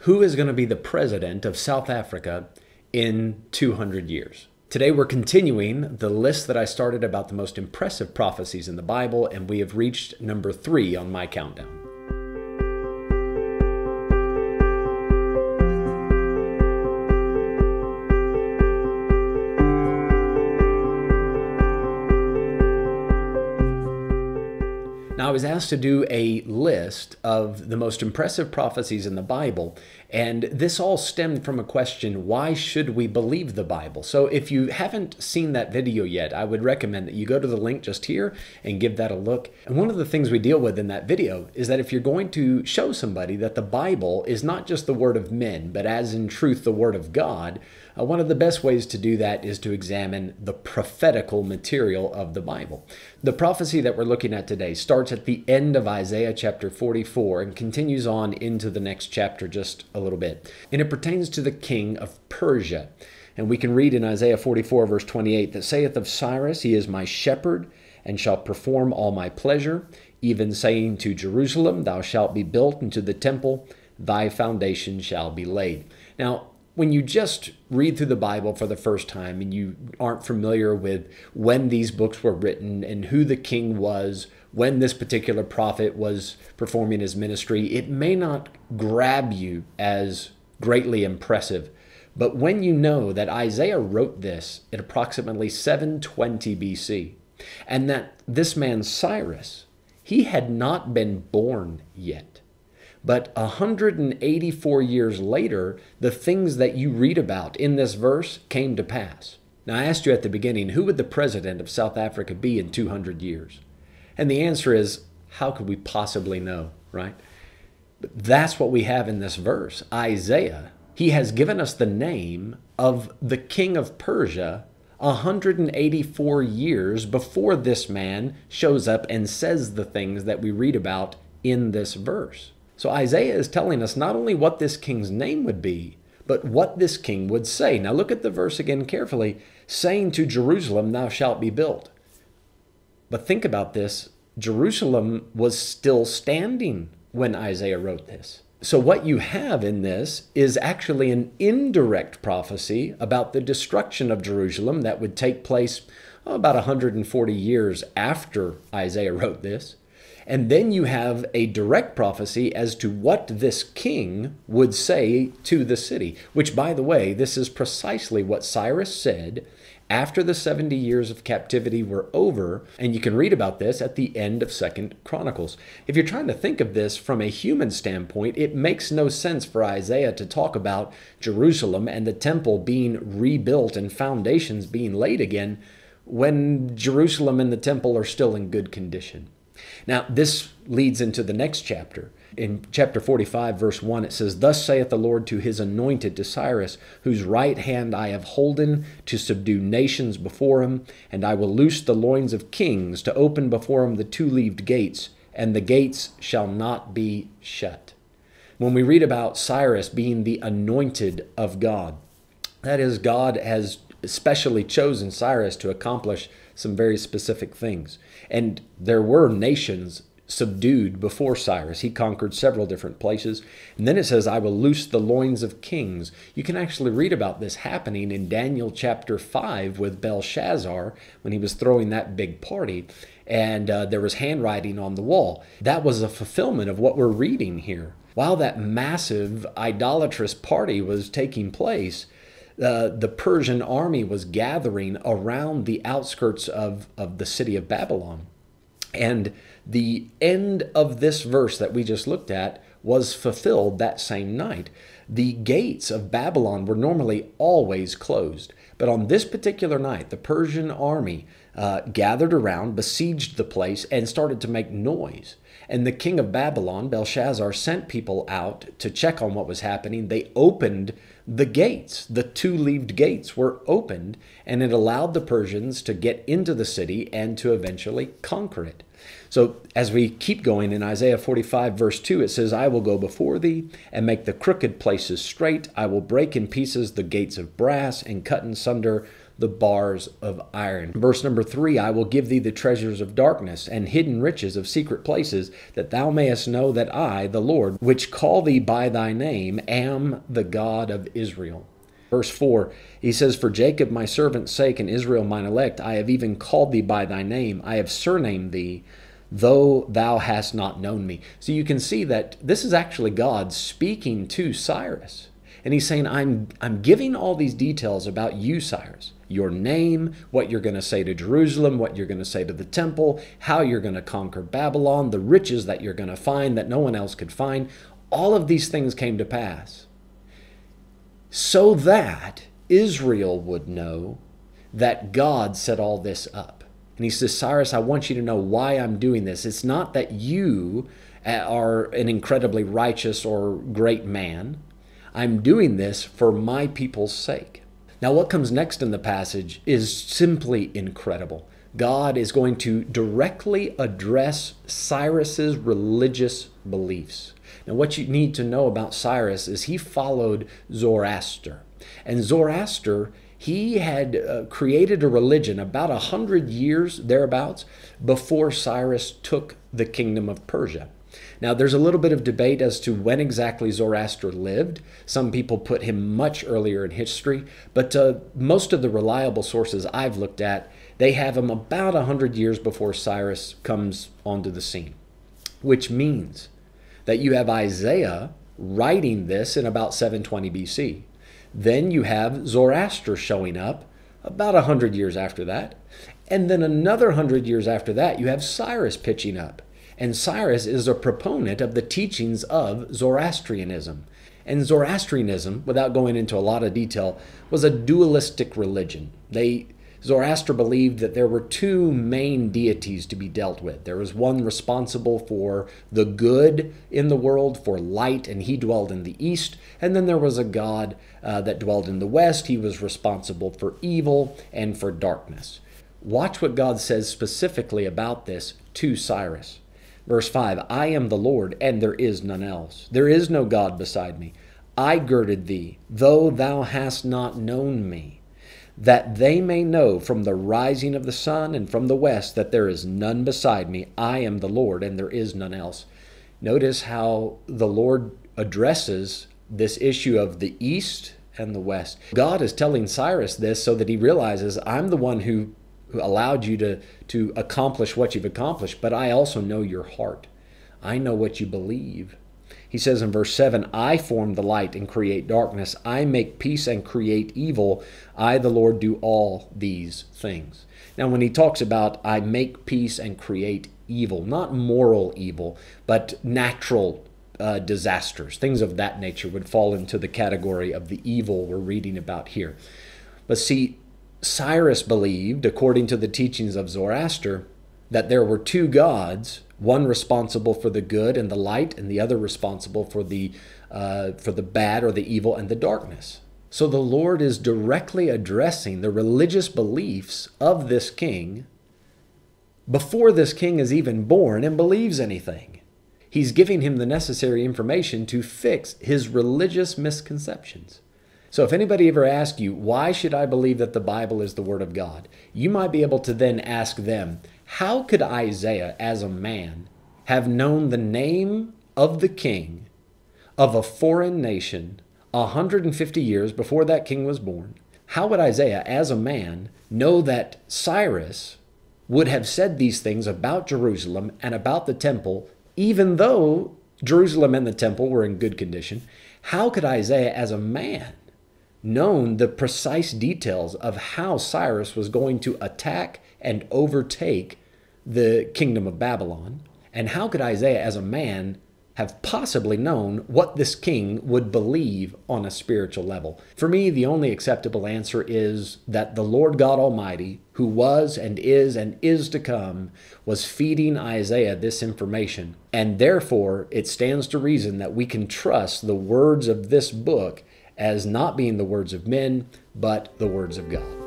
who is going to be the president of South Africa in 200 years. Today, we're continuing the list that I started about the most impressive prophecies in the Bible, and we have reached number three on my countdown. I was asked to do a list of the most impressive prophecies in the Bible, and this all stemmed from a question why should we believe the Bible? So, if you haven't seen that video yet, I would recommend that you go to the link just here and give that a look. And one of the things we deal with in that video is that if you're going to show somebody that the Bible is not just the word of men, but as in truth the word of God, uh, one of the best ways to do that is to examine the prophetical material of the Bible. The prophecy that we're looking at today starts at the end of Isaiah chapter 44 and continues on into the next chapter just a little bit. And it pertains to the king of Persia. And we can read in Isaiah 44, verse 28, that saith of Cyrus, He is my shepherd, and shall perform all my pleasure, even saying to Jerusalem, Thou shalt be built into the temple, thy foundation shall be laid. Now, when you just read through the Bible for the first time and you aren't familiar with when these books were written and who the king was, when this particular prophet was performing his ministry, it may not grab you as greatly impressive. But when you know that Isaiah wrote this at approximately 720 BC, and that this man Cyrus, he had not been born yet. But 184 years later, the things that you read about in this verse came to pass. Now, I asked you at the beginning, who would the president of South Africa be in 200 years? And the answer is, how could we possibly know, right? But that's what we have in this verse. Isaiah, he has given us the name of the king of Persia 184 years before this man shows up and says the things that we read about in this verse. So Isaiah is telling us not only what this king's name would be, but what this king would say. Now look at the verse again carefully saying to Jerusalem, Thou shalt be built. But think about this Jerusalem was still standing when Isaiah wrote this. So, what you have in this is actually an indirect prophecy about the destruction of Jerusalem that would take place oh, about 140 years after Isaiah wrote this. And then you have a direct prophecy as to what this king would say to the city, which, by the way, this is precisely what Cyrus said after the 70 years of captivity were over and you can read about this at the end of second chronicles if you're trying to think of this from a human standpoint it makes no sense for isaiah to talk about jerusalem and the temple being rebuilt and foundations being laid again when jerusalem and the temple are still in good condition now, this leads into the next chapter. In chapter 45, verse 1, it says, Thus saith the Lord to his anointed, to Cyrus, whose right hand I have holden to subdue nations before him, and I will loose the loins of kings, to open before him the two leaved gates, and the gates shall not be shut. When we read about Cyrus being the anointed of God, that is, God has especially chosen Cyrus to accomplish some very specific things. And there were nations subdued before Cyrus. He conquered several different places. And then it says, I will loose the loins of kings. You can actually read about this happening in Daniel chapter 5 with Belshazzar when he was throwing that big party. And uh, there was handwriting on the wall. That was a fulfillment of what we're reading here. While that massive idolatrous party was taking place, uh, the Persian army was gathering around the outskirts of, of the city of Babylon. And the end of this verse that we just looked at was fulfilled that same night. The gates of Babylon were normally always closed, but on this particular night, the Persian army uh, gathered around, besieged the place, and started to make noise. And the king of Babylon, Belshazzar, sent people out to check on what was happening. They opened the gates, the two leaved gates, were opened, and it allowed the Persians to get into the city and to eventually conquer it. So, as we keep going in Isaiah 45, verse 2, it says, I will go before thee and make the crooked places straight. I will break in pieces the gates of brass and cut in sunder the bars of iron. Verse number three I will give thee the treasures of darkness and hidden riches of secret places, that thou mayest know that I, the Lord, which call thee by thy name, am the God of Israel. Verse 4, he says, For Jacob my servant's sake and Israel mine elect, I have even called thee by thy name, I have surnamed thee though thou hast not known me. So you can see that this is actually God speaking to Cyrus. And he's saying, I'm, I'm giving all these details about you, Cyrus. Your name, what you're going to say to Jerusalem, what you're going to say to the temple, how you're going to conquer Babylon, the riches that you're going to find that no one else could find. All of these things came to pass so that Israel would know that God set all this up. And he says, Cyrus, I want you to know why I'm doing this. It's not that you uh, are an incredibly righteous or great man. I'm doing this for my people's sake. Now, what comes next in the passage is simply incredible. God is going to directly address Cyrus's religious beliefs. Now, what you need to know about Cyrus is he followed Zoroaster. And Zoroaster he had uh, created a religion about a hundred years thereabouts before Cyrus took the kingdom of Persia. Now, there's a little bit of debate as to when exactly Zoroaster lived. Some people put him much earlier in history, but uh, most of the reliable sources I've looked at, they have him about 100 years before Cyrus comes onto the scene, which means that you have Isaiah writing this in about 720 BC. Then you have Zoroaster showing up about a hundred years after that. And then another hundred years after that, you have Cyrus pitching up. And Cyrus is a proponent of the teachings of Zoroastrianism. And Zoroastrianism, without going into a lot of detail, was a dualistic religion. They Zoroaster believed that there were two main deities to be dealt with. There was one responsible for the good in the world, for light, and he dwelled in the east. And then there was a god uh, that dwelled in the west. He was responsible for evil and for darkness. Watch what God says specifically about this to Cyrus. Verse 5 I am the Lord, and there is none else. There is no God beside me. I girded thee, though thou hast not known me that they may know from the rising of the sun and from the west that there is none beside me. I am the Lord, and there is none else. Notice how the Lord addresses this issue of the east and the west. God is telling Cyrus this so that he realizes I'm the one who, allowed you to, to accomplish what you've accomplished, but I also know your heart. I know what you believe. He says in verse 7 I form the light and create darkness. I make peace and create evil. I, the Lord, do all these things. Now, when he talks about I make peace and create evil, not moral evil, but natural uh, disasters, things of that nature would fall into the category of the evil we're reading about here. But see, Cyrus believed, according to the teachings of Zoroaster, that there were two gods one responsible for the good and the light, and the other responsible for the uh, for the bad or the evil and the darkness. So the Lord is directly addressing the religious beliefs of this king before this king is even born and believes anything. He's giving him the necessary information to fix his religious misconceptions. So if anybody ever asks you, why should I believe that the Bible is the Word of God? You might be able to then ask them, how could Isaiah, as a man, have known the name of the king of a foreign nation 150 years before that king was born? How would Isaiah, as a man, know that Cyrus would have said these things about Jerusalem and about the temple, even though Jerusalem and the temple were in good condition? How could Isaiah, as a man, known the precise details of how Cyrus was going to attack and overtake the kingdom of Babylon. And how could Isaiah, as a man, have possibly known what this king would believe on a spiritual level? For me, the only acceptable answer is that the Lord God Almighty, who was and is and is to come, was feeding Isaiah this information. And therefore, it stands to reason that we can trust the words of this book as not being the words of men, but the words of God.